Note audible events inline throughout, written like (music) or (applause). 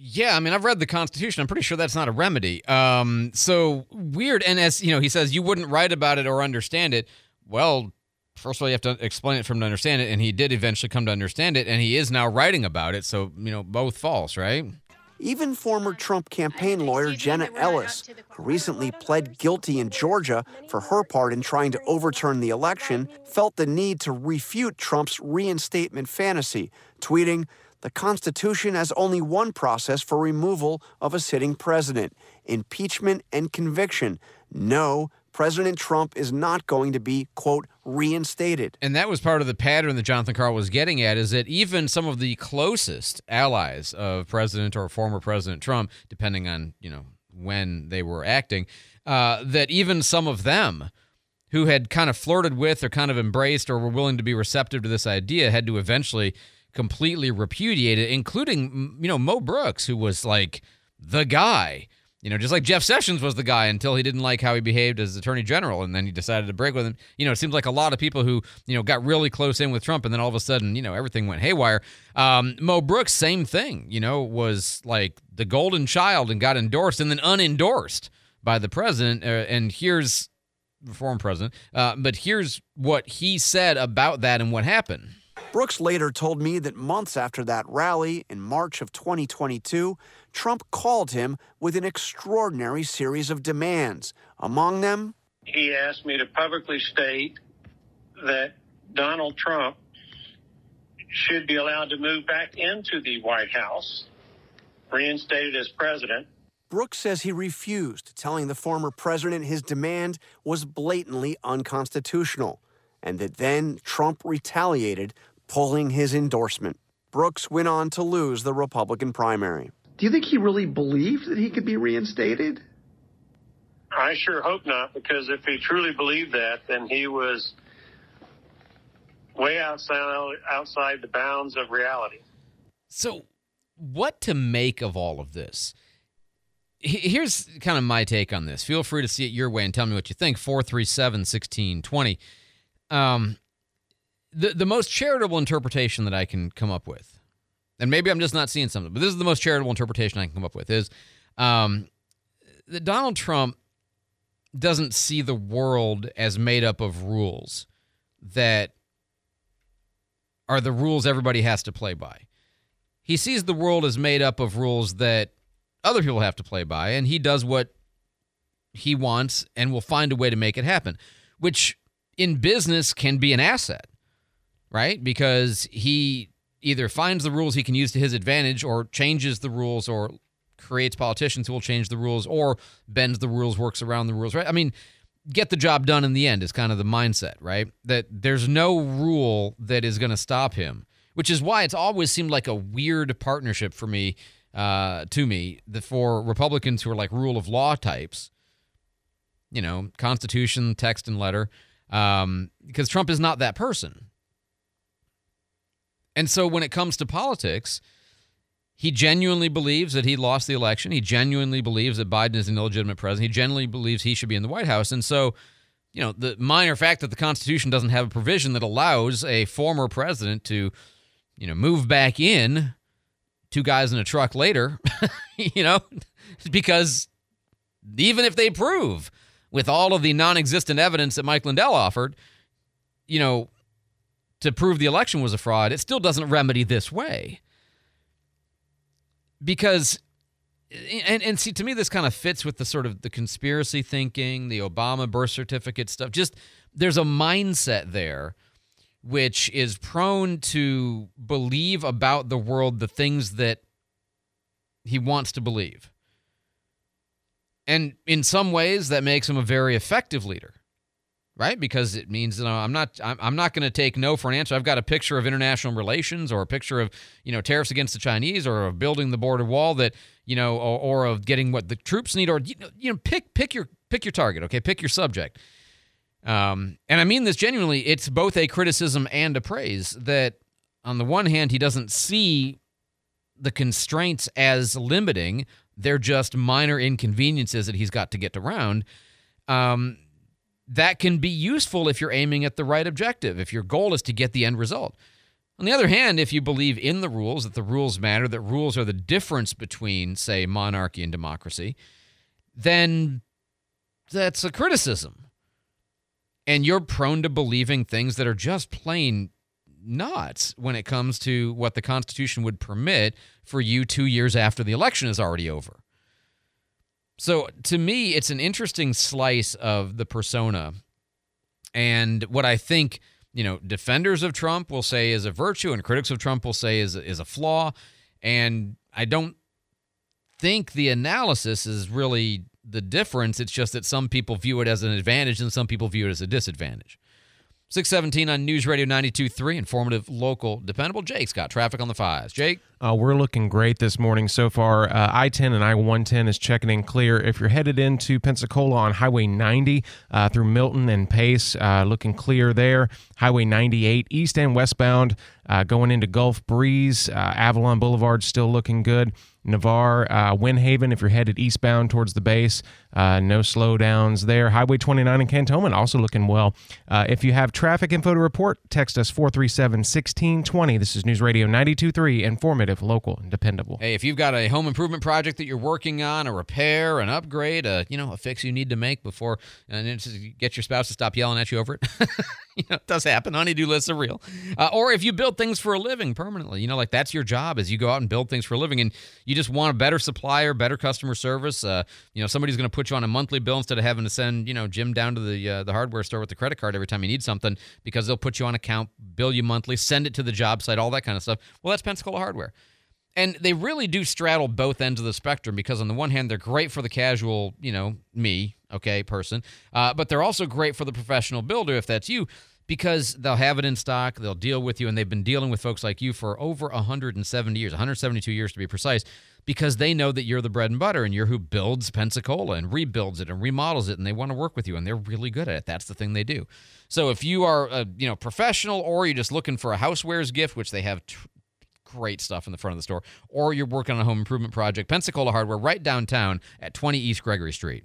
Yeah, I mean, I've read the Constitution. I'm pretty sure that's not a remedy. Um, so weird. And as you know, he says you wouldn't write about it or understand it. Well, first of all, you have to explain it for him to understand it, and he did eventually come to understand it, and he is now writing about it. So you know, both false, right? Even former Trump campaign lawyer Jenna Ellis, who recently pled guilty in Georgia for her part in trying to overturn the election, felt the need to refute Trump's reinstatement fantasy, tweeting, The Constitution has only one process for removal of a sitting president impeachment and conviction. No, President Trump is not going to be, quote, reinstated. And that was part of the pattern that Jonathan Karl was getting at is that even some of the closest allies of President or former President Trump, depending on, you know, when they were acting, uh, that even some of them who had kind of flirted with or kind of embraced or were willing to be receptive to this idea had to eventually completely repudiated, including, you know, Mo Brooks, who was like the guy you know, just like Jeff Sessions was the guy until he didn't like how he behaved as Attorney General, and then he decided to break with him. You know, it seems like a lot of people who you know got really close in with Trump, and then all of a sudden, you know, everything went haywire. Um, Mo Brooks, same thing. You know, was like the golden child and got endorsed, and then unendorsed by the president. Uh, and here's former president, uh, but here's what he said about that and what happened. Brooks later told me that months after that rally in March of 2022, Trump called him with an extraordinary series of demands. Among them, he asked me to publicly state that Donald Trump should be allowed to move back into the White House, reinstated as president. Brooks says he refused, telling the former president his demand was blatantly unconstitutional, and that then Trump retaliated, pulling his endorsement. Brooks went on to lose the Republican primary. Do you think he really believed that he could be reinstated? I sure hope not, because if he truly believed that, then he was way outside outside the bounds of reality. So, what to make of all of this? Here's kind of my take on this. Feel free to see it your way and tell me what you think. 437 1620. Um, the, the most charitable interpretation that I can come up with and maybe I'm just not seeing something, but this is the most charitable interpretation I can come up with is um, that Donald Trump doesn't see the world as made up of rules that are the rules everybody has to play by. He sees the world as made up of rules that other people have to play by, and he does what he wants and will find a way to make it happen, which in business can be an asset, right? Because he either finds the rules he can use to his advantage or changes the rules or creates politicians who will change the rules or bends the rules, works around the rules, right? I mean, get the job done in the end is kind of the mindset, right? That there's no rule that is going to stop him, which is why it's always seemed like a weird partnership for me, uh, to me, that for Republicans who are like rule of law types, you know, Constitution, text, and letter, um, because Trump is not that person. And so when it comes to politics, he genuinely believes that he lost the election. He genuinely believes that Biden is an illegitimate president. He genuinely believes he should be in the White House. And so, you know, the minor fact that the Constitution doesn't have a provision that allows a former president to, you know, move back in two guys in a truck later, (laughs) you know, because even if they prove with all of the non existent evidence that Mike Lindell offered, you know, to prove the election was a fraud, it still doesn't remedy this way. Because and and see to me this kind of fits with the sort of the conspiracy thinking, the Obama birth certificate stuff. Just there's a mindset there which is prone to believe about the world the things that he wants to believe. And in some ways that makes him a very effective leader right? Because it means you know I'm not I'm, not going to take no for an answer. I've got a picture of international relations or a picture of you know tariffs against the Chinese or of building the border wall that you know or, or of getting what the troops need or you know pick pick your pick your target. Okay, pick your subject. Um, and I mean this genuinely. It's both a criticism and a praise that on the one hand he doesn't see the constraints as limiting. They're just minor inconveniences that he's got to get around. Um, that can be useful if you're aiming at the right objective, if your goal is to get the end result. On the other hand, if you believe in the rules, that the rules matter, that rules are the difference between, say, monarchy and democracy, then that's a criticism. And you're prone to believing things that are just plain nuts when it comes to what the Constitution would permit for you two years after the election is already over. So to me, it's an interesting slice of the persona. And what I think, you know, defenders of Trump will say is a virtue and critics of Trump will say is, is a flaw. And I don't think the analysis is really the difference. It's just that some people view it as an advantage and some people view it as a disadvantage. 617 on News Radio 92.3, informative, local, dependable. Jake's got traffic on the fives. Jake? Uh, we're looking great this morning so far. Uh, I 10 and I 110 is checking in clear. If you're headed into Pensacola on Highway 90 uh, through Milton and Pace, uh, looking clear there. Highway 98, east and westbound, uh, going into Gulf Breeze. Uh, Avalon Boulevard still looking good. Navarre, uh, Windhaven, if you're headed eastbound towards the base, uh, no slowdowns there. Highway 29 in Cantonment also looking well. Uh, if you have traffic info to report, text us 437 1620. This is News Radio 923, informative, local, and dependable. Hey, if you've got a home improvement project that you're working on, a repair, an upgrade, a you know a fix you need to make before, and get your spouse to stop yelling at you over it. (laughs) you know, it does happen. Honeydew lists are real. Uh, or if you build things for a living permanently, you know, like that's your job is you go out and build things for a living, and you just want a better supplier, better customer service. Uh, you know, somebody's going to put you on a monthly bill instead of having to send you know Jim down to the uh, the hardware store with the credit card every time you need something because they'll put you on account, bill you monthly, send it to the job site, all that kind of stuff. Well, that's Pensacola Hardware. And they really do straddle both ends of the spectrum because on the one hand they're great for the casual, you know, me, okay, person, uh, but they're also great for the professional builder if that's you because they'll have it in stock, they'll deal with you, and they've been dealing with folks like you for over 170 years, 172 years to be precise, because they know that you're the bread and butter and you're who builds Pensacola and rebuilds it and remodels it, and they want to work with you, and they're really good at it. That's the thing they do. So if you are a you know professional, or you're just looking for a housewares gift, which they have. T- great stuff in the front of the store, or you're working on a home improvement project, Pensacola Hardware, right downtown at 20 East Gregory Street.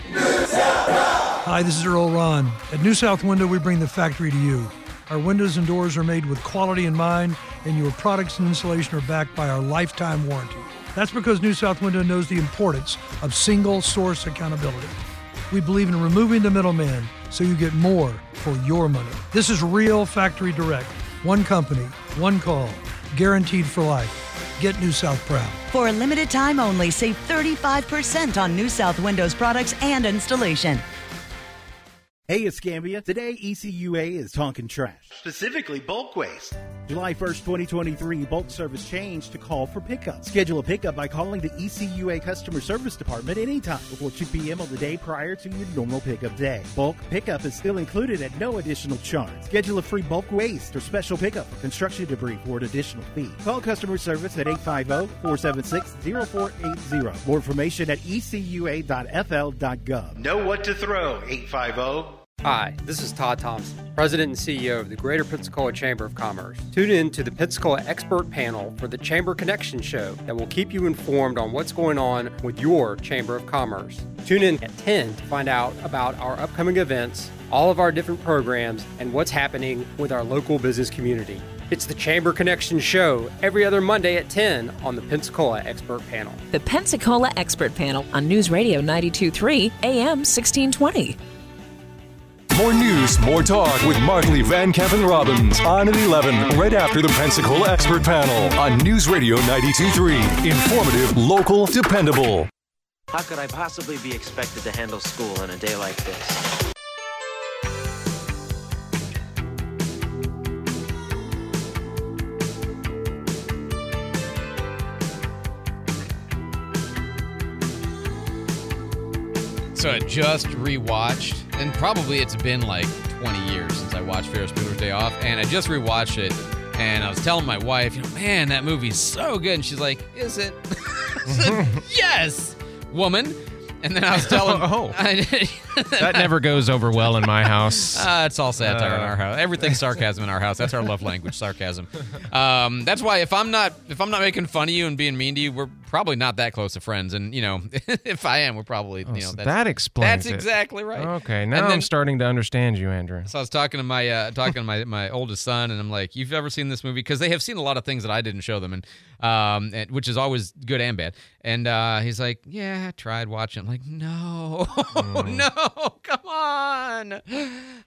Hi, this is Earl Ron. At New South Window, we bring the factory to you. Our windows and doors are made with quality in mind, and your products and installation are backed by our lifetime warranty. That's because New South Window knows the importance of single source accountability. We believe in removing the middleman so you get more for your money. This is real factory direct. One company, one call, guaranteed for life. Get New South proud. For a limited time only, save 35% on New South Windows products and installation. Hey, Escambia. Today, ECUA is talking trash. Specifically, bulk waste. July 1st, 2023, bulk service changed to call for pickup. Schedule a pickup by calling the ECUA customer service department anytime before 2 p.m. on the day prior to your normal pickup day. Bulk pickup is still included at no additional charge. Schedule a free bulk waste or special pickup for construction debris for an additional fee. Call customer service at 850-476-0480. More information at ecua.fl.gov. Know what to throw, 850- Hi, this is Todd Thompson, President and CEO of the Greater Pensacola Chamber of Commerce. Tune in to the Pensacola Expert Panel for the Chamber Connection Show that will keep you informed on what's going on with your Chamber of Commerce. Tune in at 10 to find out about our upcoming events, all of our different programs, and what's happening with our local business community. It's the Chamber Connection Show every other Monday at 10 on the Pensacola Expert Panel. The Pensacola Expert Panel on News Radio 923 AM 1620. More news, more talk with Markley, Van Camp, and Robbins on at 11, right after the Pensacola Expert Panel on News Radio 92.3. Informative, local, dependable. How could I possibly be expected to handle school on a day like this? So I just rewatched, and probably it's been like 20 years since I watched Ferris Bueller's Day Off, and I just rewatched it, and I was telling my wife, you know, man, that movie's so good, and she's like, is it? (laughs) said, yes, woman. And then I was telling, (laughs) oh, (laughs) that never goes over well in my house. Uh, it's all satire uh, in our house. Everything's sarcasm in our house. That's our love language, sarcasm. Um, that's why if I'm not if I'm not making fun of you and being mean to you, we're probably not that close of friends, and you know, (laughs) if I am, we're probably you know so that's, that explains That's it. exactly right. Okay, now And then- I'm starting to understand you, Andrew. So I was talking to my uh, talking to my my oldest son, and I'm like, "You've ever seen this movie?" Because they have seen a lot of things that I didn't show them, and um, and, which is always good and bad. And uh, he's like, "Yeah, I tried watching." I'm like, "No, (laughs) no, come on!"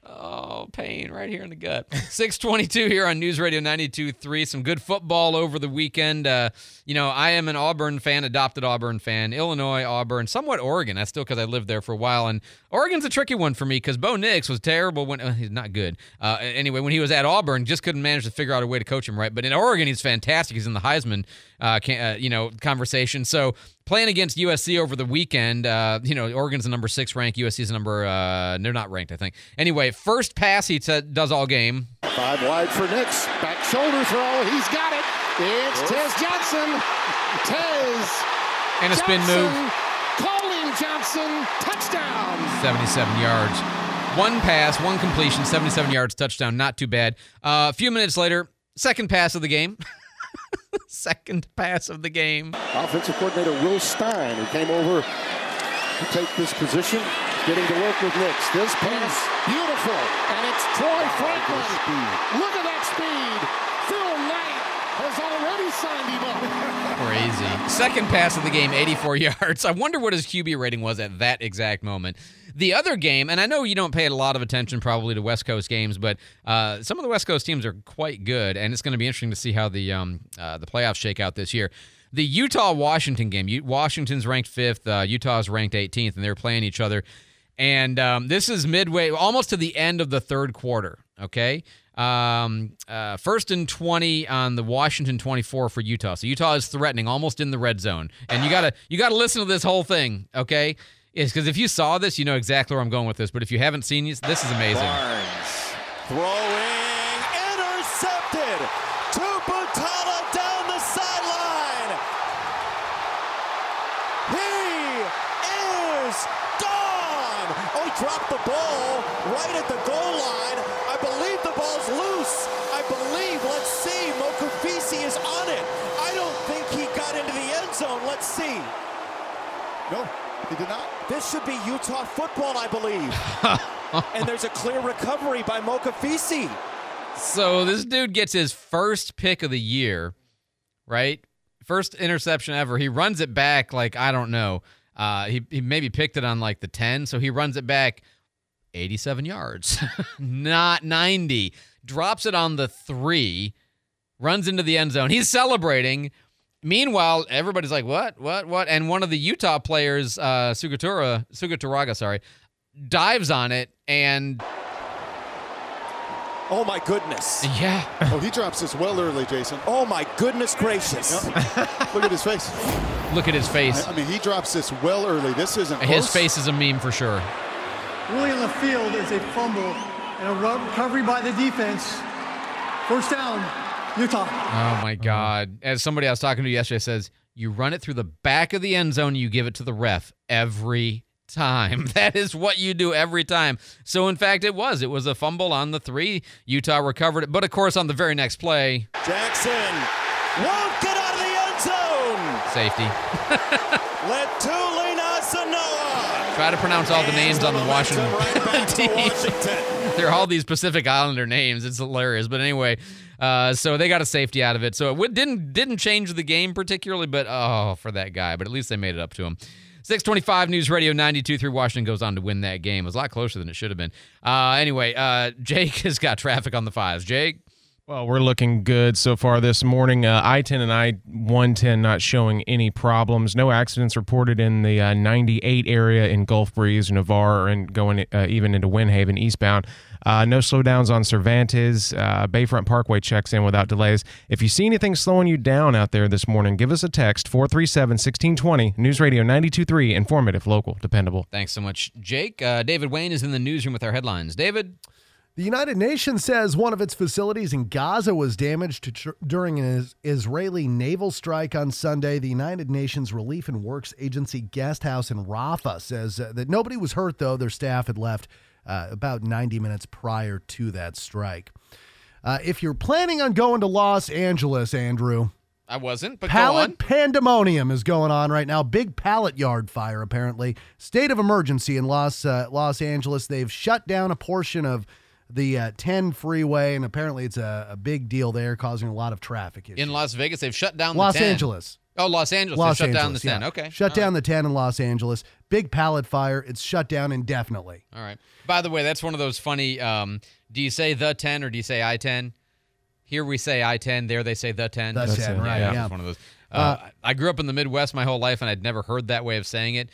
Oh, pain right here in the gut. 622 here on News Radio 92.3. Some good football over the weekend. Uh, you know, I am an Auburn fan, adopted Auburn fan. Illinois, Auburn, somewhat Oregon. That's still because I lived there for a while. And Oregon's a tricky one for me because Bo Nix was terrible when uh, he's not good. Uh, anyway, when he was at Auburn, just couldn't manage to figure out a way to coach him right. But in Oregon, he's fantastic. He's in the Heisman, uh, can, uh, you know, conversation. So playing against USC over the weekend, uh, you know, Oregon's the number six ranked. USC's the number, uh, they're not ranked, I think. Anyway, first pass he t- does all game. Five wide for Nix. Back shoulder throw. He's got it. It's Tez Johnson. Tez. And a spin Johnson. move. Colin Johnson. Touchdown. 77 yards. One pass, one completion, 77 yards, touchdown. Not too bad. Uh, a few minutes later, second pass of the game. (laughs) second pass of the game. Offensive coordinator Will Stein, who came over to take this position, getting to work with Nix. This pass, beautiful. And it's Troy Franklin. Look at that speed. Has already signed him up. Crazy. Second pass of the game, 84 (laughs) yards. I wonder what his QB rating was at that exact moment. The other game, and I know you don't pay a lot of attention probably to West Coast games, but uh, some of the West Coast teams are quite good, and it's going to be interesting to see how the um, uh, the playoffs shake out this year. The Utah Washington game, Washington's ranked fifth, uh, Utah's ranked 18th, and they're playing each other. And um, this is midway, almost to the end of the third quarter. Okay, um, uh, first and 20 on the Washington 24 for Utah. So Utah is threatening, almost in the red zone. And you gotta you gotta listen to this whole thing. Okay, is because if you saw this, you know exactly where I'm going with this. But if you haven't seen this, this is amazing. Barnes throwing intercepted. Tuputala down the sideline. He is gone. Oh, he dropped the ball right at the goal line. I believe the ball's loose. I believe, let's see, Mokofisi is on it. I don't think he got into the end zone. Let's see. No, he did not. This should be Utah football, I believe. (laughs) and there's a clear recovery by Mokofisi. So this dude gets his first pick of the year, right? First interception ever. He runs it back like I don't know. Uh, he he maybe picked it on like the ten, so he runs it back 87 yards, (laughs) not 90. Drops it on the three, runs into the end zone. He's celebrating. Meanwhile, everybody's like, "What? What? What?" And one of the Utah players, uh, Sugatura, Sugaturaga, sorry, dives on it and Oh my goodness. Yeah. Oh, he drops this well early, Jason. Oh my goodness gracious. (laughs) Look at his face. look at his face. I mean, he drops this well early. This isn't His close. face is a meme for sure. Ruling on the field is a fumble and a recovery by the defense. First down, Utah. Oh my uh-huh. God! As somebody I was talking to yesterday says, you run it through the back of the end zone, you give it to the ref every time. (laughs) That is what you do every time. So in fact, it was. It was a fumble on the three. Utah recovered it, but of course, on the very next play, Jackson won't get out of the end zone. safety. (laughs) Letulina Sanoa. Try to pronounce all the names on the Washington Back to (laughs) team. Washington. (laughs) They're all these Pacific Islander names. It's hilarious. But anyway, uh, so they got a safety out of it. So it didn't didn't change the game particularly, but oh, for that guy. But at least they made it up to him. 625 News Radio 92.3 Washington goes on to win that game. It was a lot closer than it should have been. Uh, anyway, uh, (laughs) Jake has got traffic on the fives. Jake? Well, we're looking good so far this morning. Uh, I 10 and I 110 not showing any problems. No accidents reported in the uh, 98 area in Gulf Breeze, Navarre, and going uh, even into Windhaven eastbound. Uh, no slowdowns on Cervantes. Uh, Bayfront Parkway checks in without delays. If you see anything slowing you down out there this morning, give us a text 437 1620. News Radio 923, informative, local, dependable. Thanks so much, Jake. Uh, David Wayne is in the newsroom with our headlines. David? The United Nations says one of its facilities in Gaza was damaged tr- during an is- Israeli naval strike on Sunday. The United Nations Relief and Works Agency guest house in Rafah says uh, that nobody was hurt, though. Their staff had left uh, about 90 minutes prior to that strike. Uh, if you're planning on going to Los Angeles, Andrew, I wasn't, but go Pallet on. pandemonium is going on right now. Big pallet yard fire, apparently. State of emergency in Los uh, Los Angeles. They've shut down a portion of the uh, 10 freeway, and apparently it's a, a big deal there, causing a lot of traffic issues. In Las Vegas, they've shut down Los the 10. Angeles. Oh, Los Angeles. Los they shut Angeles, down the 10. yeah. Okay. Shut All down the 10 in Los Angeles. Big pallet fire. It's shut down indefinitely. All right. By the way, that's one of those funny. Um, do you say the 10 or do you say I 10? Here we say I 10. There they say the 10. The 10, right, yeah. It's one of those. Uh, I grew up in the Midwest my whole life and I'd never heard that way of saying it.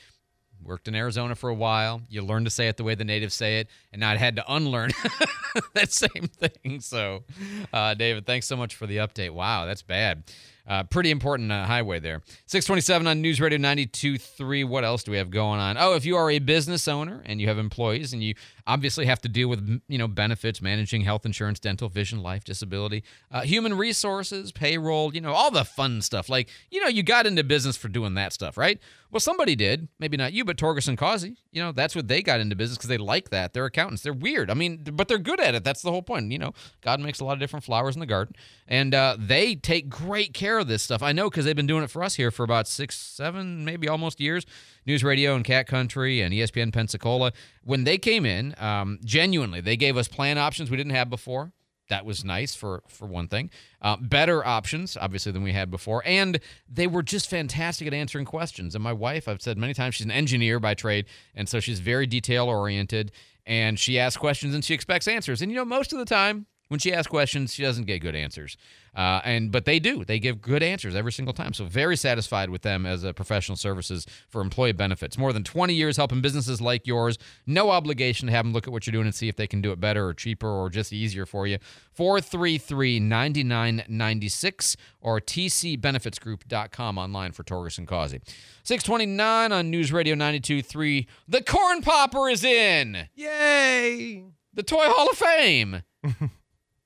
Worked in Arizona for a while. You learn to say it the way the natives say it, and now I had to unlearn (laughs) that same thing. So, uh, David, thanks so much for the update. Wow, that's bad. Uh, pretty important uh, highway there. 627 on News Radio 92.3. What else do we have going on? Oh, if you are a business owner and you have employees and you obviously have to deal with, you know, benefits, managing health insurance, dental, vision, life, disability, uh, human resources, payroll, you know, all the fun stuff. Like, you know, you got into business for doing that stuff, right? Well, somebody did. Maybe not you, but Torgerson Causey. You know, that's what they got into business because they like that. They're accountants. They're weird. I mean, but they're good at it. That's the whole point. You know, God makes a lot of different flowers in the garden, and uh, they take great care of this stuff. I know because they've been doing it for us here for about six, seven, maybe almost years. News Radio and Cat Country and ESPN Pensacola. When they came in, um, genuinely, they gave us plan options we didn't have before. That was nice for for one thing. Uh, better options, obviously, than we had before, and they were just fantastic at answering questions. And my wife, I've said many times, she's an engineer by trade, and so she's very detail oriented. And she asks questions and she expects answers. And you know, most of the time when she asks questions, she doesn't get good answers. Uh, and but they do; they give good answers every single time. So very satisfied with them as a professional services for employee benefits. More than 20 years helping businesses like yours. No obligation to have them look at what you're doing and see if they can do it better or cheaper or just easier for you. 433-9996 or tcbenefitsgroup.com online for Torgerson Causey. 629 on News Radio 92.3. The Corn Popper is in. Yay! The Toy Hall of Fame. (laughs)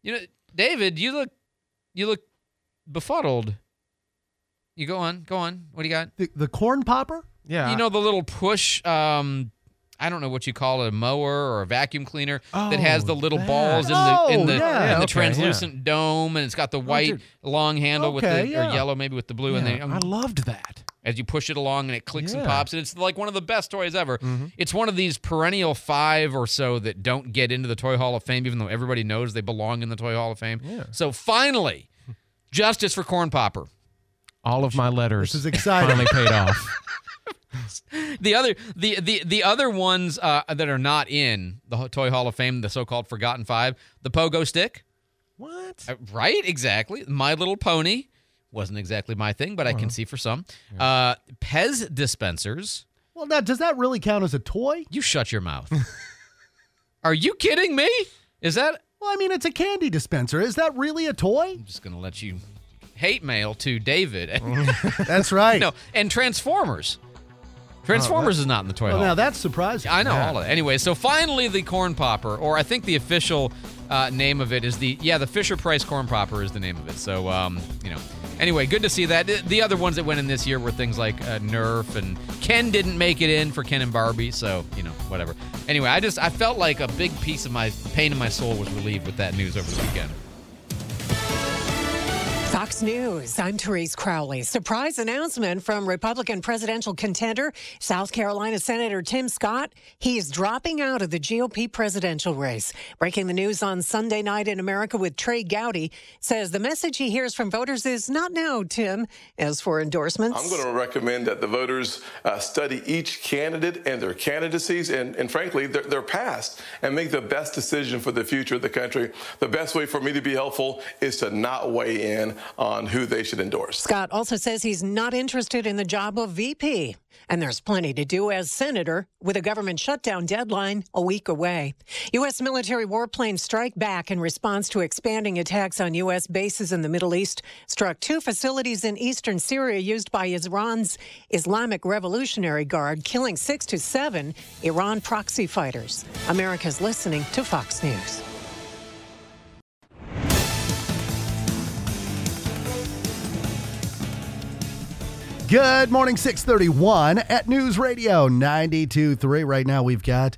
you know, David, you look you look befuddled. You go on, go on. What do you got? The, the corn popper? Yeah. You know the little push um I don't know what you call it, a mower or a vacuum cleaner that has the little that. balls in the in Oh, the, yeah. in the okay, translucent dome, and it's got the white dude. long handle with the yeah. or yellow maybe with the blue, and Yeah, then I loved that. As you push it along and it clicks and pops, and it's like one of the best toys ever. Mm-hmm. It's one of these perennial five or so that don't get into the Toy Hall of Fame, even though everybody knows they belong in the Toy Hall of Fame. Yeah. So finally, justice for Corn Popper. All of my letters This is exciting. finally paid off. (laughs) (laughs) The other the the the other ones uh, that are not in the Toy Hall of Fame, the so-called Forgotten Five, the Pogo Stick, What? Uh, right? Exactly. My Little Pony wasn't exactly my thing, but I can see for some. Uh, Pez dispensers. Well, now, does that really count as a toy? You shut your mouth. (laughs) Are you kidding me? Is that? Well, I mean, it's a candy dispenser. Is that really a toy? I'm just gonna let you hate mail to David. (laughs) That's right. no, and Transformers. Transformers is not in the toy Well, hall. now that's surprising. I know all of it. Anyway, so finally the corn popper, or I think the official uh, name of it is the yeah the Fisher Price corn popper is the name of it. So um, you know. Anyway, good to see that. The- The other ones that went in this year were things like uh, Nerf and Ken didn't make it in for Ken and Barbie, so you know whatever. Anyway, I just I felt like a big piece of my pain in my soul was relieved with that news over the weekend. Fox News. I'm Therese Crowley. Surprise announcement from Republican presidential contender, South Carolina Senator Tim Scott. He's dropping out of the GOP presidential race. Breaking the news on Sunday night in America with Trey Gowdy says the message he hears from voters is not now, Tim. As for endorsements, I'm going to recommend that the voters uh, study each candidate and their candidacies and, and frankly, their, their past and make the best decision for the future of the country. The best way for me to be helpful is to not weigh in on who they should endorse. Scott also says he's not interested in the job of VP. And there's plenty to do as senator with a government shutdown deadline a week away. U.S. military warplanes strike back in response to expanding attacks on U.S. bases in the Middle East, struck two facilities in eastern Syria used by Iran's Islamic Revolutionary Guard, killing six to seven Iran proxy fighters. America's listening to Fox News. Good morning, 631 at News Radio 92.3. Right now we've got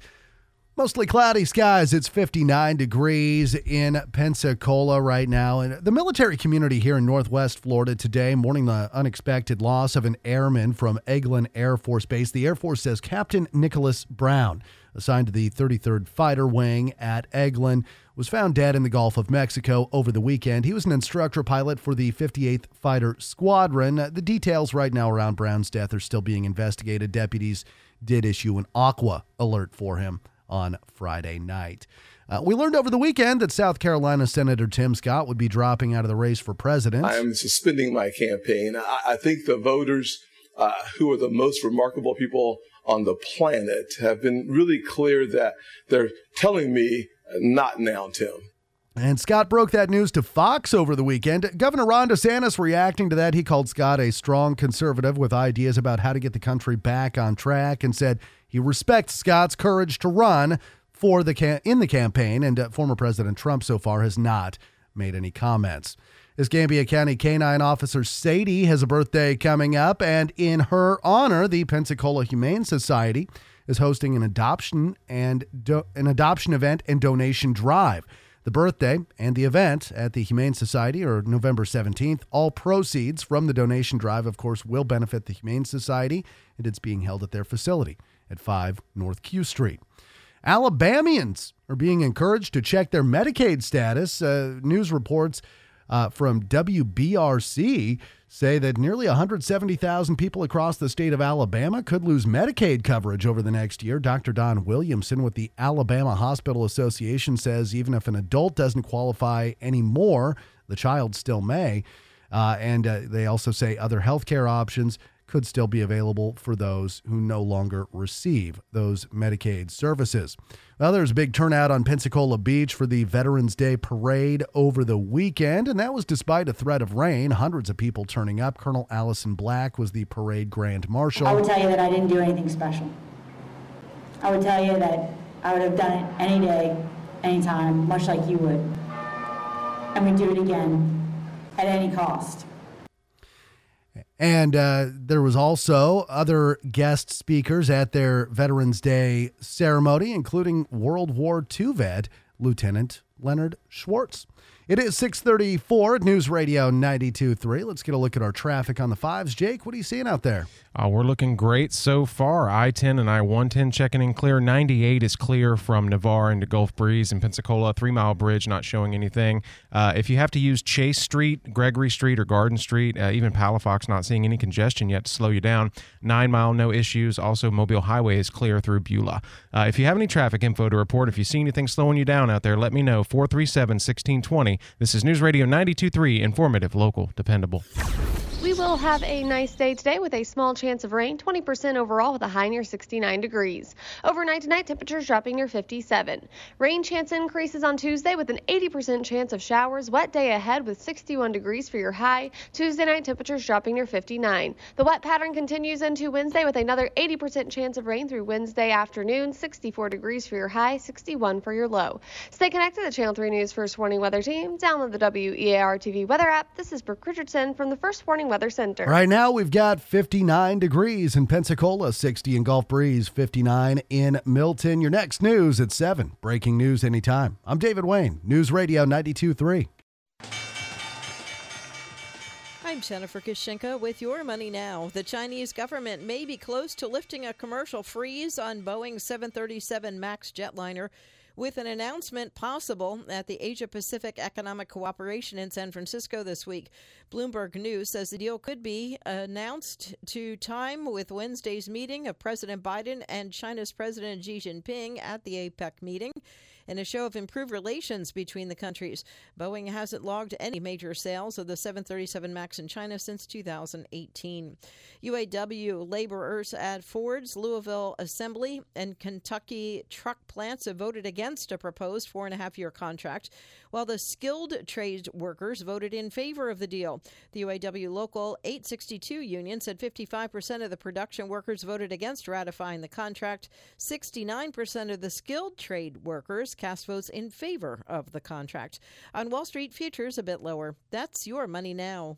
Mostly cloudy skies. It's 59 degrees in Pensacola right now. And the military community here in Northwest Florida today mourning the unexpected loss of an airman from Eglin Air Force Base. The Air Force says Captain Nicholas Brown, assigned to the 33rd Fighter Wing at Eglin, was found dead in the Gulf of Mexico over the weekend. He was an instructor pilot for the 58th Fighter Squadron. The details right now around Brown's death are still being investigated. Deputies did issue an aqua alert for him on Friday night. Uh, we learned over the weekend that South Carolina Senator Tim Scott would be dropping out of the race for president. I am suspending my campaign. I, I think the voters, uh, who are the most remarkable people on the planet, have been really clear that they're telling me, not now, Tim. And Scott broke that news to Fox over the weekend. Governor Ron DeSantis reacting to that. He called Scott a strong conservative with ideas about how to get the country back on track and said he respects Scott's courage to run for the cam- in the campaign. And uh, former President Trump so far has not made any comments. Escambia County Canine Officer Sadie has a birthday coming up, and in her honor, the Pensacola Humane Society is hosting an adoption and do- an adoption event and donation drive. The birthday and the event at the Humane Society are November 17th. All proceeds from the donation drive, of course, will benefit the Humane Society, and it's being held at their facility at 5 North Q Street. Alabamians are being encouraged to check their Medicaid status. Uh, news reports uh, from WBRC say that nearly 170,000 people across the state of Alabama could lose Medicaid coverage over the next year. Dr. Don Williamson with the Alabama Hospital Association says even if an adult doesn't qualify anymore, the child still may. Uh, and uh, they also say other health care options could still be available for those who no longer receive those Medicaid services. Well, there's a big turnout on Pensacola Beach for the Veterans Day parade over the weekend, and that was despite a threat of rain. Hundreds of people turning up. Colonel Allison Black was the parade grand marshal. I would tell you that I didn't do anything special. I would tell you that I would have done it any day, anytime, much like you would. And we'd do it again at any cost. And uh, there was also other guest speakers at their Veterans Day ceremony, including World War II vet Lieutenant Leonard Schwartz. It is 634 at News Radio 92.3. Let's get a look at our traffic on the fives. Jake, what are you seeing out there? Uh, we're looking great so far. I 10 and I 110 checking in clear. 98 is clear from Navarre into Gulf Breeze and Pensacola. Three Mile Bridge not showing anything. Uh, if you have to use Chase Street, Gregory Street, or Garden Street, uh, even Palafox not seeing any congestion yet to slow you down. Nine Mile, no issues. Also, Mobile Highway is clear through Beulah. Uh, if you have any traffic info to report, if you see anything slowing you down out there, let me know. 437 1620. This is News Radio 923, informative, local, dependable. We will have a nice day today with a small chance of rain, 20% overall with a high near 69 degrees. Overnight tonight, temperatures dropping near 57. Rain chance increases on Tuesday with an 80% chance of showers. Wet day ahead with 61 degrees for your high. Tuesday night, temperatures dropping near 59. The wet pattern continues into Wednesday with another 80% chance of rain through Wednesday afternoon. 64 degrees for your high, 61 for your low. Stay connected to the Channel 3 News First Warning Weather Team. Download the WEAR TV weather app. This is Brooke Richardson from the First Warning Weather Center. Right now, we've got 59 degrees in Pensacola, 60 in Gulf Breeze, 59 in Milton. Your next news at 7. Breaking news anytime. I'm David Wayne, News Radio 92.3. I'm Jennifer Kushinka with your money now. The Chinese government may be close to lifting a commercial freeze on Boeing 737 MAX jetliner with an announcement possible at the Asia Pacific Economic Cooperation in San Francisco this week. Bloomberg News says the deal could be announced to time with Wednesday's meeting of President Biden and China's President Xi Jinping at the APEC meeting in a show of improved relations between the countries. Boeing hasn't logged any major sales of the 737 MAX in China since 2018. UAW laborers at Ford's Louisville Assembly and Kentucky truck plants have voted against a proposed four and a half year contract, while the skilled trade workers voted in favor of the deal. The UAW Local 862 union said 55% of the production workers voted against ratifying the contract. 69% of the skilled trade workers cast votes in favor of the contract. On Wall Street, futures a bit lower. That's your money now.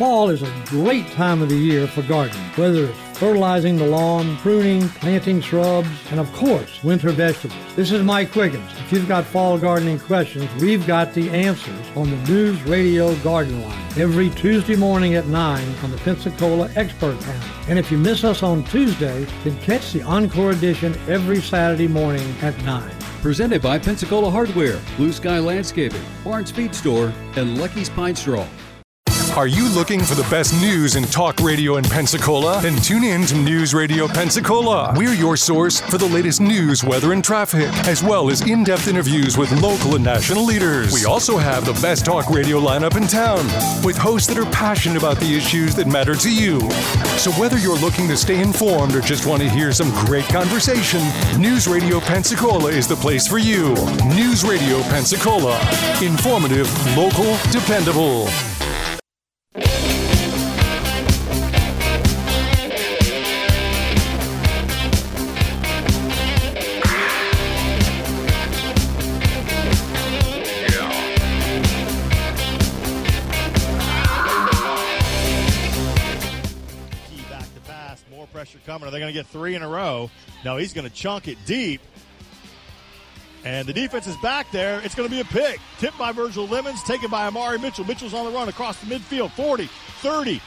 Fall is a great time of the year for gardening, whether it's fertilizing the lawn, pruning, planting shrubs, and of course, winter vegetables. This is Mike Quiggins. If you've got fall gardening questions, we've got the answers on the News Radio Garden Line every Tuesday morning at 9 on the Pensacola Expert Panel. And if you miss us on Tuesday, then catch the Encore edition every Saturday morning at 9. Presented by Pensacola Hardware, Blue Sky Landscaping, Barnes Feed Store, and Lucky's Pine Straw. Are you looking for the best news in talk radio in Pensacola? Then tune in to News Radio Pensacola. We're your source for the latest news, weather, and traffic, as well as in depth interviews with local and national leaders. We also have the best talk radio lineup in town, with hosts that are passionate about the issues that matter to you. So whether you're looking to stay informed or just want to hear some great conversation, News Radio Pensacola is the place for you. News Radio Pensacola. Informative, local, dependable. Are they going to get three in a row? No, he's going to chunk it deep. And the defense is back there. It's going to be a pick. Tipped by Virgil Lemons, taken by Amari Mitchell. Mitchell's on the run across the midfield. 40, 30,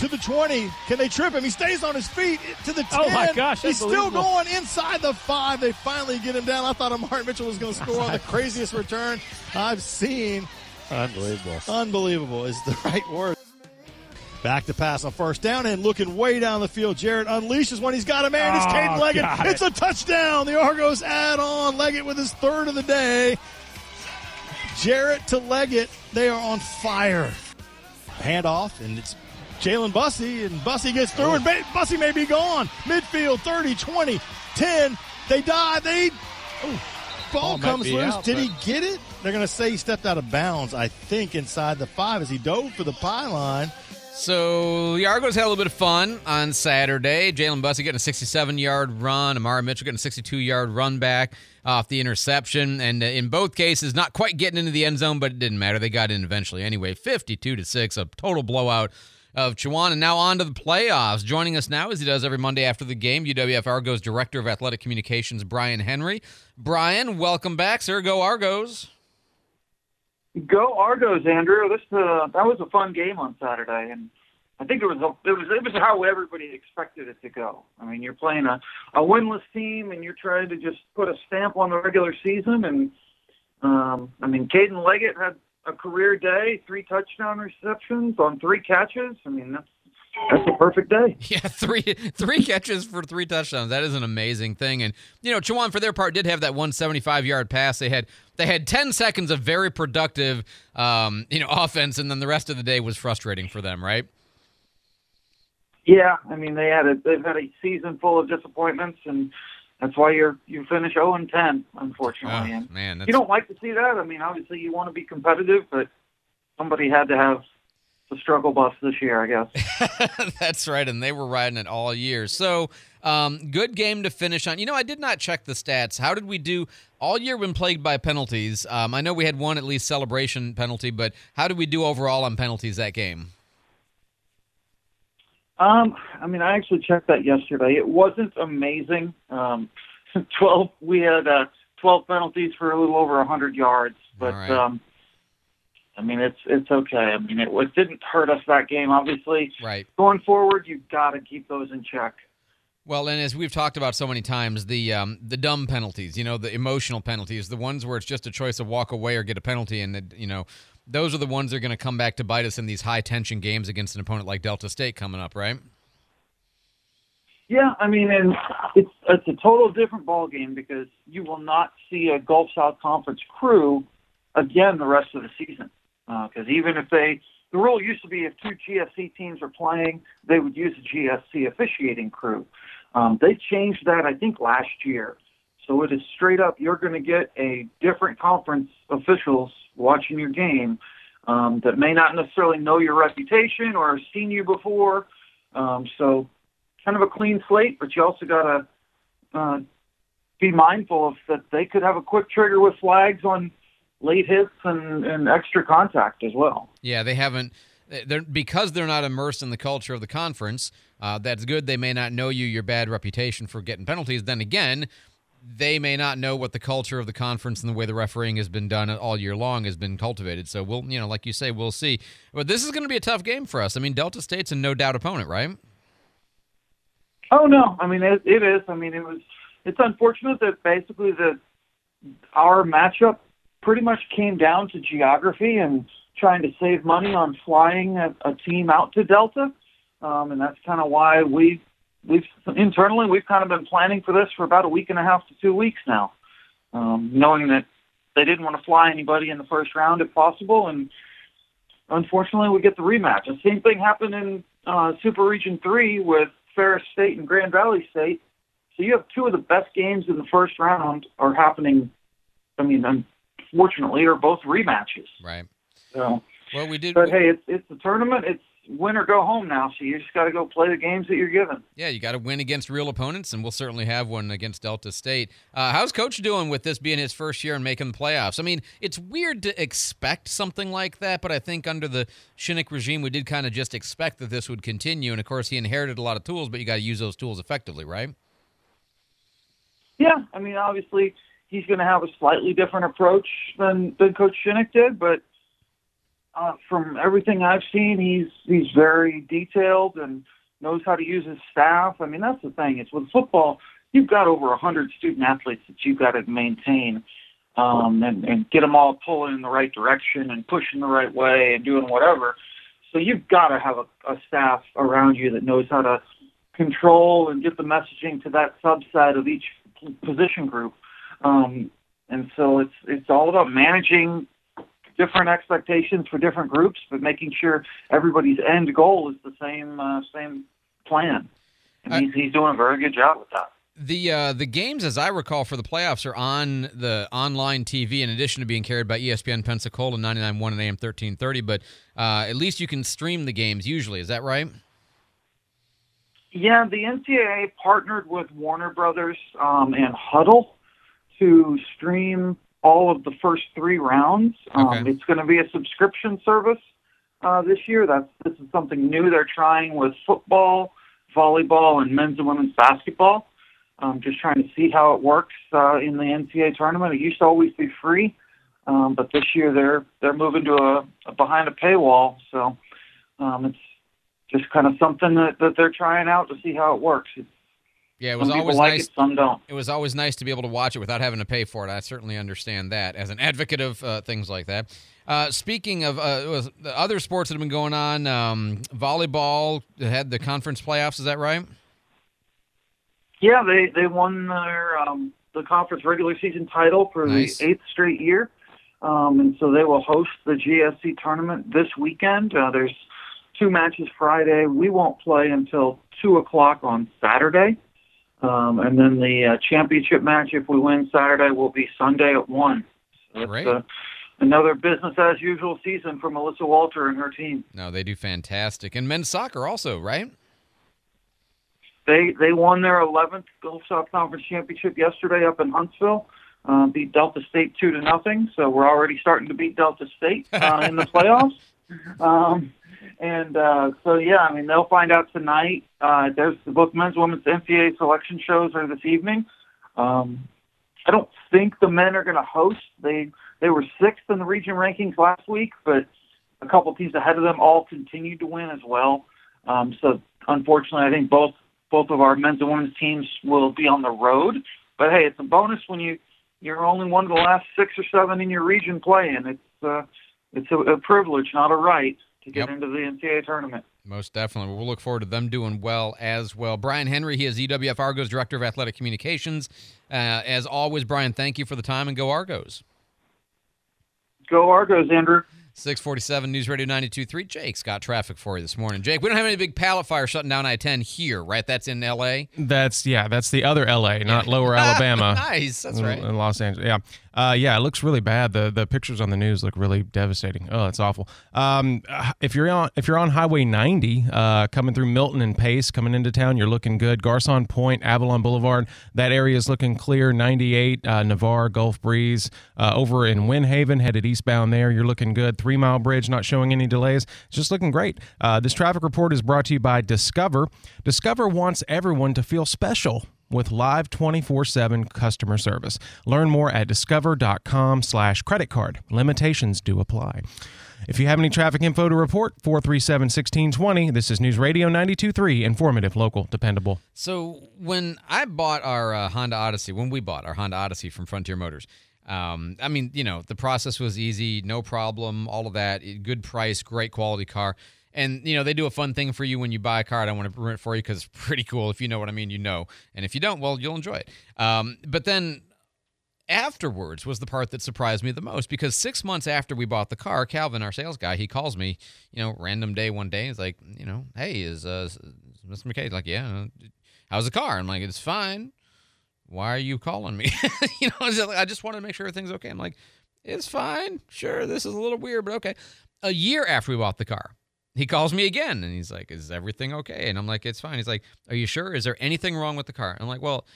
to the 20. Can they trip him? He stays on his feet to the 10. Oh, my gosh, He's still going inside the five. They finally get him down. I thought Amari Mitchell was going to score on the (laughs) craziest return I've seen. Unbelievable. Unbelievable is the (laughs) right word. Back to pass on first down and looking way down the field. Jarrett unleashes when he's got a man. It's Oh, Caden Leggett. got It's a touchdown. The Argos add on. Leggett with his third of the day. Jarrett to Leggett. They are on fire. Handoff, and it's Jalen Bussey, and Bussey gets through, and oh. ba- Bussey may be gone. Midfield 30, 20, 10. They die. They. Ooh, ball Ball comes loose. out, Did he get it? They're going to say he stepped out of bounds, I think, inside the five as he dove for the pylon. So the Argos had a little bit of fun on Saturday. Jalen Bussey getting a 67-yard run. Amari Mitchell getting a 62-yard run back off the interception, and uh, in both cases, not quite getting into the end zone, but it didn't matter. They got in eventually anyway. 52 to six, a total blowout of Chowan. And now on to the playoffs. Joining us now, as he does every Monday after the game, UWF Argos Director of Athletic Communications, Brian Henry. Brian, welcome back, sir. Go Argos. Go Argos, Andrew. This uh, that was a fun game on Saturday, and I think it was a, it was it was how everybody expected it to go. I mean, you're playing a, a winless team, and you're trying to just put a stamp on the regular season. And um, I mean, Caden Leggett had a career day, three touchdown receptions on three catches. I mean, that's that's a perfect day. (laughs) Yeah, three three catches for three touchdowns. That is an amazing thing. And you know, Chowan for their part did have that 175 yard pass. They had they had 10 seconds of very productive, um, you know, offense, and then the rest of the day was frustrating for them, right? Yeah, I mean they had a they've had a season full of disappointments, and that's why you're you finish 0 and 10, unfortunately. Oh, man, that's, you don't like to see that. I mean, obviously you want to be competitive, but somebody had to have the struggle bus this year, I guess. (laughs) That's right, and they were riding it all year. So, um, good game to finish on. You know, I did not check the stats. How did we do all year? Been plagued by penalties. Um, I know we had one at least celebration penalty, but how did we do overall on penalties that game? Um, I mean, I actually checked that yesterday. It wasn't amazing. Um, (laughs) twelve. We had uh, twelve penalties for a little over a hundred yards, but right. um, I mean, it's it's okay. I mean, it, it didn't hurt us that game. Obviously, Right. going forward, you've got to keep those in check. Well, and as we've talked about so many times, the um, the dumb penalties, you know, the emotional penalties, the ones where it's just a choice of walk away or get a penalty, and it, you know, those are the ones that are going to come back to bite us in these high tension games against an opponent like Delta State coming up, right? Yeah, I mean, and it's it's a total different ball game because you will not see a Gulf South Conference crew again the rest of the season. Because even if they, the rule used to be if two GSC teams are playing, they would use a GSC officiating crew. Um, they changed that, I think, last year. So it is straight up. You're going to get a different conference officials watching your game um, that may not necessarily know your reputation or have seen you before. Um, so kind of a clean slate, but you also got to uh, be mindful of that they could have a quick trigger with flags on late hits and, and extra contact as well. Yeah, they haven't. They're because they're not immersed in the culture of the conference. Uh, that's good. They may not know you, your bad reputation for getting penalties. Then again, they may not know what the culture of the conference and the way the refereeing has been done all year long has been cultivated. So we'll, you know, like you say, we'll see. But this is going to be a tough game for us. I mean, Delta State's a no doubt opponent, right? Oh no, I mean it, it is. I mean it was. It's unfortunate that basically the our matchup pretty much came down to geography and trying to save money on flying a, a team out to Delta, um, and that's kind of why we we've internally we've kind of been planning for this for about a week and a half to two weeks now, um, knowing that they didn't want to fly anybody in the first round if possible, and unfortunately we get the rematch. The same thing happened in uh, Super Region Three with Ferris State and Grand Valley State. So you have two of the best games in the first round are happening. I mean, unfortunately, are both rematches. Right. So, well, we did. But hey, it's it's a tournament. It's win or go home now. So you just got to go play the games that you're given. Yeah, you got to win against real opponents, and we'll certainly have one against Delta State. Uh, how's Coach doing with this being his first year and making the playoffs? I mean, it's weird to expect something like that, but I think under the Shinnick regime, we did kind of just expect that this would continue. And of course, he inherited a lot of tools, but you got to use those tools effectively, right? Yeah, I mean, obviously he's going to have a slightly different approach than than Coach Shinnick did, but uh, from everything I've seen, he's he's very detailed and knows how to use his staff. I mean, that's the thing. It's with football, you've got over a hundred student athletes that you've got to maintain um, and, and get them all pulling in the right direction and pushing the right way and doing whatever. So you've got to have a, a staff around you that knows how to control and get the messaging to that subset of each position group. Um, and so it's it's all about managing different expectations for different groups, but making sure everybody's end goal is the same uh, same plan. And he's he's doing a very good job with that. The uh, the games, as I recall, for the playoffs are on the online TV in addition to being carried by ESPN Pensacola 99.1 and AM 1330. But uh, at least you can stream the games usually. Is that right? Yeah, the NCAA partnered with Warner Brothers um, and Huddle to stream all of the first three rounds. Um, It's going to be a subscription service uh, this year. That's this is something new they're trying with football, volleyball, and men's and women's basketball. Um, just trying to see how it works uh, in the NCAA tournament. It used to always be free, um, but this year they're they're moving to a, a behind a paywall. So um, it's just kind of something that, that they're trying out to see how it works. It's, Yeah, it was some always like nice. it, some don't. It was always nice to be able to watch it without having to pay for it. I certainly understand that as an advocate of uh, things like that. Uh, speaking of uh, was the other sports that have been going on, um, volleyball had the conference playoffs. Is that right? Yeah, they they won their um, the conference regular season title for Nice. the eighth straight year, um, and so they will host the GSC tournament this weekend. Uh, there's two matches Friday. We won't play until two o'clock on Saturday, um, and then the uh, championship match, if we win Saturday, will be Sunday at one. So Great. a another business as usual season for Melissa Wolter and her team. No, they do fantastic. And men's soccer also, right? They they won their 11th Gulf South Conference championship yesterday up in Huntsville. Uh, beat Delta State two to nothing. So we're already starting to beat Delta State uh, in the (laughs) playoffs. Um, and uh, so yeah, I mean they'll find out tonight. Uh, there's both men's and women's NCAA selection shows are this evening. Um, I don't think the men are going to host. They they were sixth in the region rankings last week, but a couple teams ahead of them all continued to win as well. Um, so unfortunately, I think both both of our men's and women's teams will be on the road. But hey, it's a bonus when you you're only one of the last six or seven in your region playing. It's uh, it's a, a privilege, not a right, to get Yep. into the NCAA tournament. Most definitely. We'll look forward to them doing well as well. Brian Henry, he is UWF Argos Director of Athletic Communications. Uh, as always, Brian, thank you for the time and go Argos. Go Argos, Andrew. 647 News Radio 92.3. Jake's got traffic for you this morning. Jake, we don't have any big pallet fire shutting down I 10 here, right? That's in L.A. That's yeah, that's the other LA, (laughs) not Lower Alabama. (laughs) Nice, that's right. In Los Angeles. Yeah. Uh, yeah, it looks really bad. The the pictures on the news look really devastating. Oh, it's awful. Um, if you're on if you're on Highway 90, uh, coming through Milton and Pace, coming into town, you're looking good. Garcon Point, Avalon Boulevard, that area is looking clear. 98, uh, Navarre, Gulf Breeze, uh, over in Windhaven, headed eastbound there, you're looking good. Three Mile Bridge, not showing any delays. It's just looking great. Uh, this traffic report is brought to you by Discover. Discover wants everyone to feel special with live 24-7 customer service. Learn more at discover.com slash credit card. Limitations do apply. If you have any traffic info to report, 437-1620. This is News Radio 92.3, informative, local, dependable. So when I bought our uh, Honda Odyssey, when we bought our Honda Odyssey from Frontier Motors, um, I mean, you know, the process was easy, no problem, all of that, good price, great quality car. And you know they do a fun thing for you when you buy a car. I don't want to ruin it for you because it's (laughs) pretty cool. If you know what I mean, you know. And if you don't, well, you'll enjoy it. Um, but then afterwards was the part that surprised me the most because six months after we bought the car, Calvin, our sales guy, he calls me, you know, random day one day. He's like, you know, hey, is uh, Mr. McKay? He's like, yeah, uh, how's the car? I'm like, it's fine. Why are you calling me? (laughs) you know, I just wanted to make sure everything's okay. I'm like, it's fine. Sure, this is a little weird, but okay. A year after we bought the car, he calls me again and he's like, is everything okay? And I'm like, it's fine. He's like, are you sure? Is there anything wrong with the car? I'm like, well,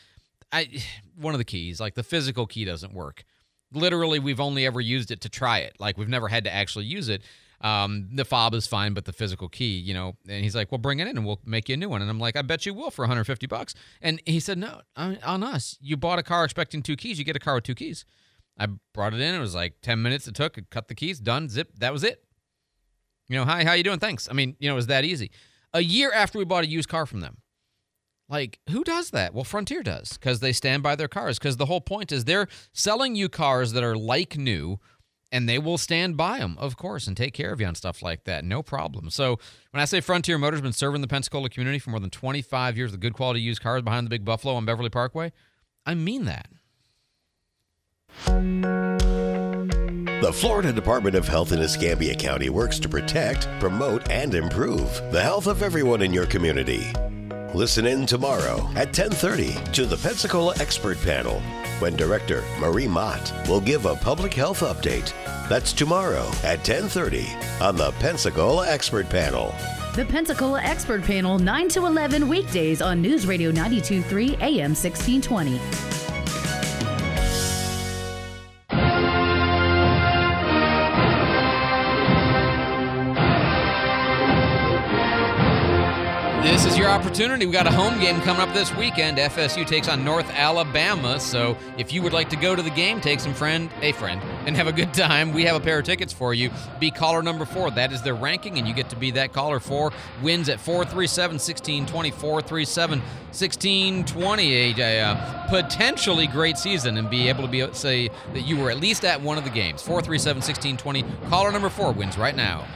I (sighs) one of the keys, like the physical key doesn't work. Literally, we've only ever used it to try it. Like we've never had to actually use it. Um, the fob is fine, but the physical key, you know. And he's like, "Well, bring it in, and we'll make you a new one." And I'm like, "I bet you will for 150 bucks." And he said, "No, on us. You bought a car expecting two keys. You get a car with two keys." I brought it in. It was like 10 minutes. It took. Cut the keys. Done. Zip. That was it. You know, hi, how you doing? Thanks. I mean, you know, it was that easy. A year after we bought a used car from them. Like, who does that? Well, Frontier does because they stand by their cars. Because the whole point is they're selling you cars that are like new and they will stand by them, of course, and take care of you on stuff like that. No problem. So, when I say Frontier Motors has been serving the Pensacola community for more than 25 years with good quality used cars behind the Big Buffalo on Beverly Parkway, I mean that. The Florida Department of Health in Escambia County works to protect, promote, and improve the health of everyone in your community. Listen in tomorrow at 10:30 to the Pensacola Expert Panel when Director Marie Mott will give a public health update. That's tomorrow at 10:30 on the Pensacola Expert Panel. The Pensacola Expert Panel, 9 to 11 weekdays on News Radio 923 AM 1620. Opportunity. We got a home game coming up this weekend. FSU takes on North Alabama. So if you would like to go to the game, take some friend, a friend, and have a good time, we have a pair of tickets for you. Be caller number four. That is their ranking, and you get to be that caller four. Wins at 437 1620, 437 1620. A, potentially great season, and be able to be say that you were at least at one of the games. 437 1620. Caller number four wins right now.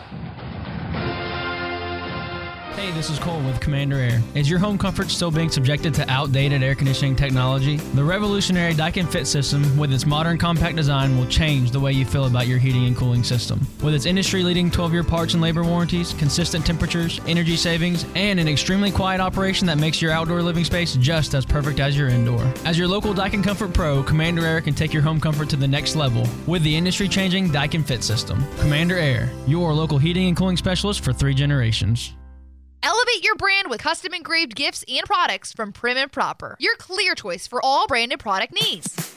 Hey, this is Cole with Commander Air. Is your home comfort still being subjected to outdated air conditioning technology? The revolutionary Daikin Fit system, with its modern compact design, will change the way you feel about your heating and cooling system. With its industry leading 12 year parts and labor warranties, consistent temperatures, energy savings, and an extremely quiet operation that makes your outdoor living space just as perfect as your indoor. As your local Daikin Comfort Pro, Commander Air can take your home comfort to the next level with the industry changing Daikin Fit system. Commander Air, your local heating and cooling specialist for three generations. Elevate your brand with custom engraved gifts and products from Prim and Proper, your clear choice for all branded product needs.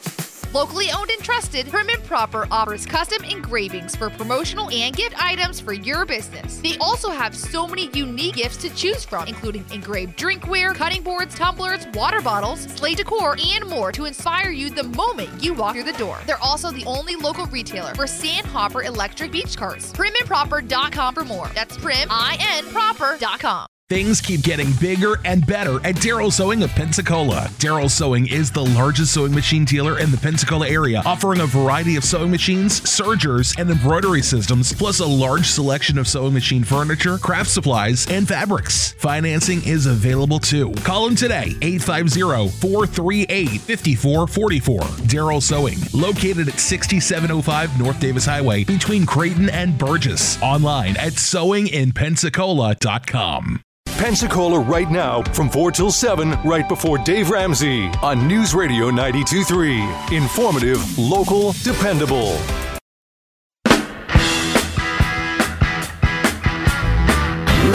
Locally owned and trusted, Prim and Proper offers custom engravings for promotional and gift items for your business. They also have so many unique gifts to choose from, including engraved drinkware, cutting boards, tumblers, water bottles, slate decor, and more to inspire you the moment you walk through the door. They're also the only local retailer for Sandhopper electric beach carts. Primandproper.com for more. That's prim, I-N, proper.com. Things keep getting bigger and better at Daryl Sewing of Pensacola. Daryl Sewing is the largest sewing machine dealer in the Pensacola area, offering a variety of sewing machines, sergers, and embroidery systems, plus a large selection of sewing machine furniture, craft supplies, and fabrics. Financing is available too. Call him today, 850-438-5444. Daryl Sewing, located at 6705 North Davis Highway between Creighton and Burgess. Online at sewinginpensacola.com. Pensacola right now from 4 till 7, right before Dave Ramsey on News Radio 92.3. Informative, local, dependable.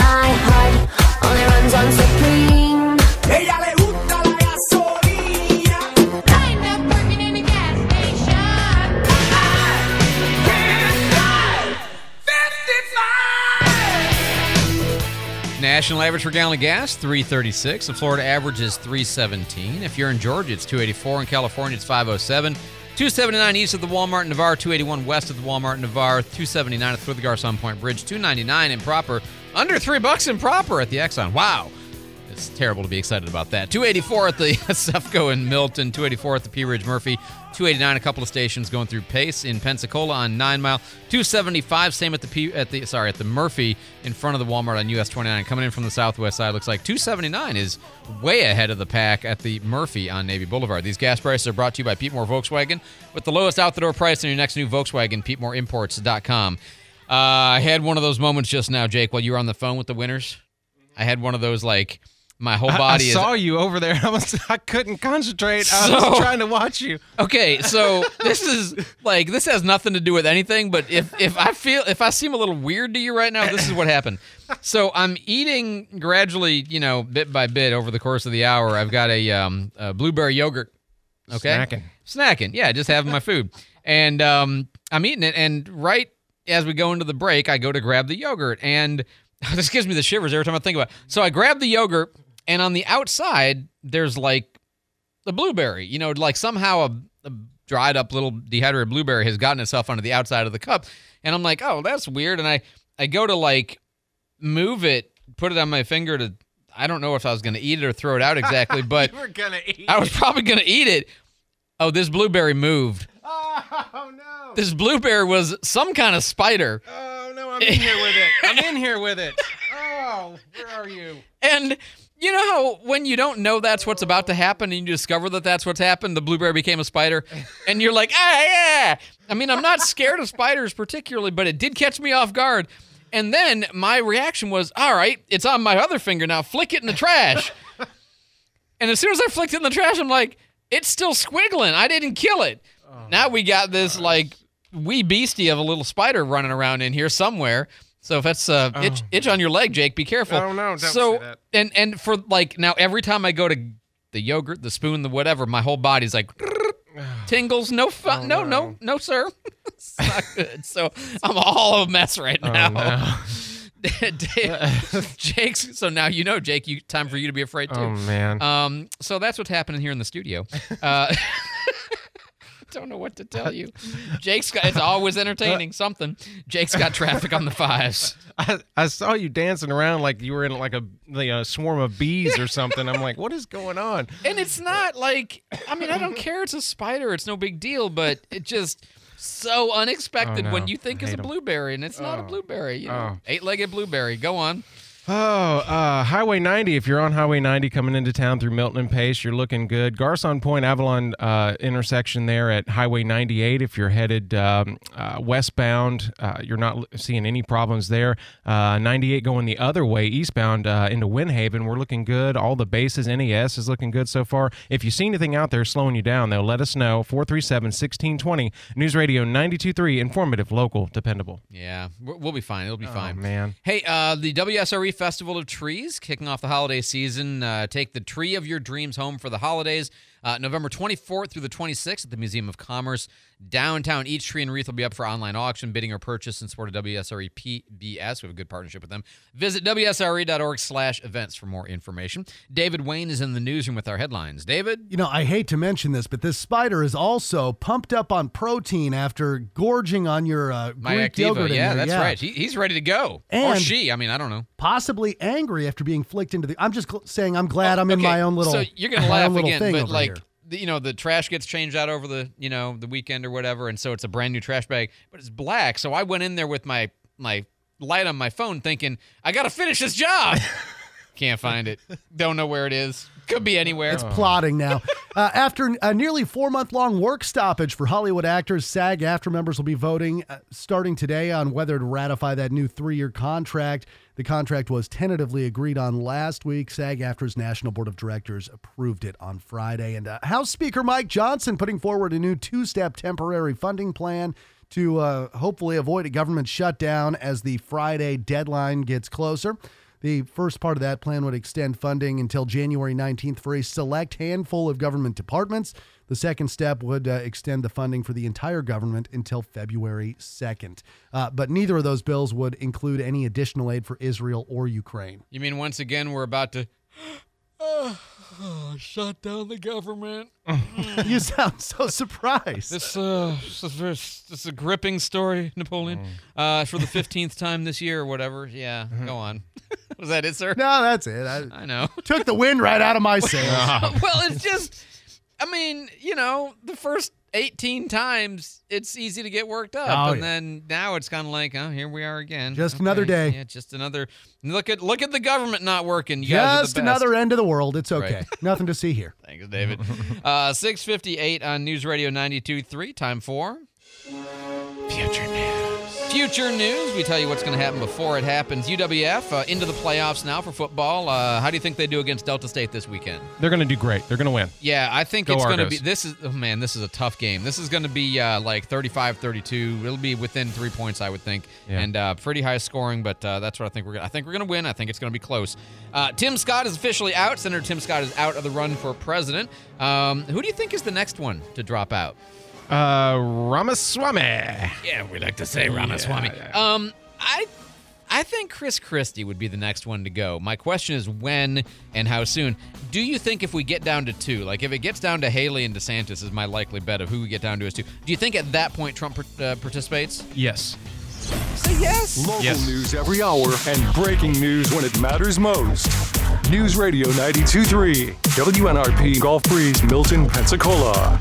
My heart only runs on National average for gallon of gas, 336. The Florida average is 317. If you're in Georgia, it's 284. In California, it's 507. 279 east of the Walmart Navarre, 281 west of the Walmart Navarre, 279 at the Garcon Point Bridge, 299 in Proper, under three bucks in Proper at the Exxon. Wow. It's terrible to be excited about that. 284 at the (laughs) Sefco in Milton, 284 at the Pea Ridge Murphy, 289 a couple of stations going through Pace in Pensacola on 9 Mile, 275 same at the P at the sorry at the Murphy in front of the Walmart on US 29 coming in from the southwest side looks like 279 is way ahead of the pack at the Murphy on Navy Boulevard. These gas prices are brought to you by Pete Moore Volkswagen with the lowest out the door price on your next new Volkswagen PeteMooreImports.com. Uh, I had one of those moments just now, Jake, while you were on the phone with the winners. I had one of those like my whole body I, is saw you over there. (laughs) I was I couldn't concentrate. I was trying to watch you. Okay, so (laughs) this is like this has nothing to do with anything, but if if I feel if I seem a little weird to you right now, this is what happened. So I'm eating gradually, you know, bit by bit over the course of the hour. I've got a, um, a blueberry yogurt. Okay, Snacking. snacking. Yeah, just having my food, and um, I'm eating it. And right as we go into the break, I go to grab the yogurt, and (laughs) this gives me the shivers every time I think about. it. So I grab the yogurt, and on the outside there's like a blueberry. You know, like somehow a, a dried up little dehydrated blueberry has gotten itself onto the outside of the cup, and I'm like, oh, that's weird. And I I go to like move it, put it on my finger to. I don't know if I was going to eat it or throw it out exactly, (laughs) but you were gonna eat. I was probably going to eat it. Oh, this blueberry moved. (laughs) Oh no! This blueberry was some kind of spider. Oh no! I'm in here with it. I'm in here with it. (laughs) Oh, where are you? And you know how when you don't know that's what's about to happen and you discover that that's what's happened, the blueberry became a spider, and you're like, ah, yeah. I mean, I'm not scared of spiders particularly, but it did catch me off guard. And then my reaction was, all right, it's on my other finger now. Flick it in the trash. and as soon as I flicked it in the trash, I'm like, it's still squiggling. I didn't kill it. now we got this like wee beastie of a little spider running around in here somewhere. So if that's uh, itch, itch on your leg, Jake, be careful. Oh, no, don't so say that. and and for like now, every time I go to the yogurt, the spoon, the whatever, my whole body's like (sighs) tingles. No fun. no, no, no, sir. (laughs) it's not good. So I'm all a mess right Oh, now. no. (laughs) (laughs) Jake's. So now you know, Jake. You time for you to be afraid too. Oh, man. Um. So that's what's happening here in the studio. Uh, don't know what to (laughs) tell you. Jake's got. It's always entertaining. (laughs) Something. Jake's got traffic on the fives. (laughs) I, I saw you dancing around like you were in like a swarm of bees or something. I'm like, what is going on? And it's not like. I mean, I don't care. It's a spider. It's no big deal. But it just. So oh, unexpected Oh, no. when you think it's a blueberry and it's not a Oh. blueberry. You know, Oh. eight-legged blueberry. Go on. Oh, uh, Highway 90. If you're on Highway 90 coming into town through Milton and Pace, you're looking good. Garcon Point Avalon uh, intersection there at Highway 98. If you're headed um, uh, westbound, uh, you're not seeing any problems there. Uh, 98 going the other way, eastbound uh, into Windhaven, we're looking good. All the bases, NES is looking good so far. If you see anything out there slowing you down, they'll let us know. 437 1620. News Radio 923, informative, local, dependable. Yeah, we'll be fine. It'll be Oh, fine. man. Hey, uh, the WSRE Festival of Trees kicking off the holiday season. Uh, take the tree of your dreams home for the holidays. Uh, November 24th through the 26th at the Museum of Commerce downtown. Each tree and wreath will be up for online auction, bidding or purchase in support of WSRE PBS. We have a good partnership with them. Visit WSRE.org slash events for more information. David Wayne is in the newsroom with our headlines. David. You know, I hate to mention this, but this spider is also pumped up on protein after gorging on your uh, My Greek Activia, yogurt. yeah, that's right. He, he's ready to go, or And- she. I mean, I don't know. Possibly angry after being flicked into the. I'm just gl- saying I'm glad I'm in my own little. So you're gonna laugh little again, thing but like here. You know the trash gets changed out over the you know the weekend or whatever, and so it's a brand new trash bag, but it's black. So I went in there with my my light on my phone, thinking I got to finish this job. (laughs) Can't find it. Don't know where it is. Could be anywhere. It's plotting now. (laughs) uh, after a nearly four month long work stoppage for Hollywood actors, SAG-AFTRA members will be voting uh, starting today on whether to ratify that new three year contract. The contract was tentatively agreed on last week. SAG-AFTRA's National Board of Directors approved it on Friday. And uh, House Speaker Mike Johnson putting forward a new two step temporary funding plan to uh, hopefully avoid a government shutdown as the Friday deadline gets closer. The first part of that plan would extend funding until January 19th for a select handful of government departments. The second step would uh, extend the funding for the entire government until February 2nd. Uh, but neither of those bills would include any additional aid for Israel or Ukraine. You mean once again we're about to (sighs) shut down the government? (laughs) you sound so surprised. This uh, this is, this is a gripping story, Napoleon. Uh, for the fifteenth time this year or whatever. Yeah, go on. (laughs) Was that it, sir? No, that's it. I, I know. Took the wind right out of my sails. (laughs) well, it's just, I mean, you know, the first 18 times it's easy to get worked up, Oh, and yeah. then now it's kind of like, oh, here we are again. Just another day. Yeah, just another. Look at look at the government not working. You guys are Just the best. another end of the world. It's okay. Right. (laughs) Nothing to see here. Thanks, David. (laughs) uh, 658 on News Radio 92.3. Time for Future News. Future News. We tell you what's going to happen before it happens. UWF uh, into the playoffs now for football. Uh, how do you think they do against Delta State this weekend? They're going to do great. They're going to win. Yeah, I think Go it's going to be. This is, oh man, this is a tough game. This is going to be uh, like 35 32. It'll be within three points, I would think. Yeah. And uh, pretty high scoring, but uh, that's what I think we're going to. I think we're going to win. I think it's going to be close. Uh, Tim Scott is officially out. Senator Tim Scott is out of the run for president. Um, who do you think is the next one to drop out? Uh, Ramaswamy. Yeah, we like to say Ramaswamy. Um, I I think Chris Christie would be the next one to go. My question is when and how soon. Do you think if we get down to two, like if it gets down to Haley and DeSantis, is my likely bet of who we get down to is two. Do you think at that point Trump uh, participates? Yes. Say yes. Local Yes. news every hour and breaking news when it matters most. News Radio 92.3, WNRP Gulf Breeze, Milton, Pensacola.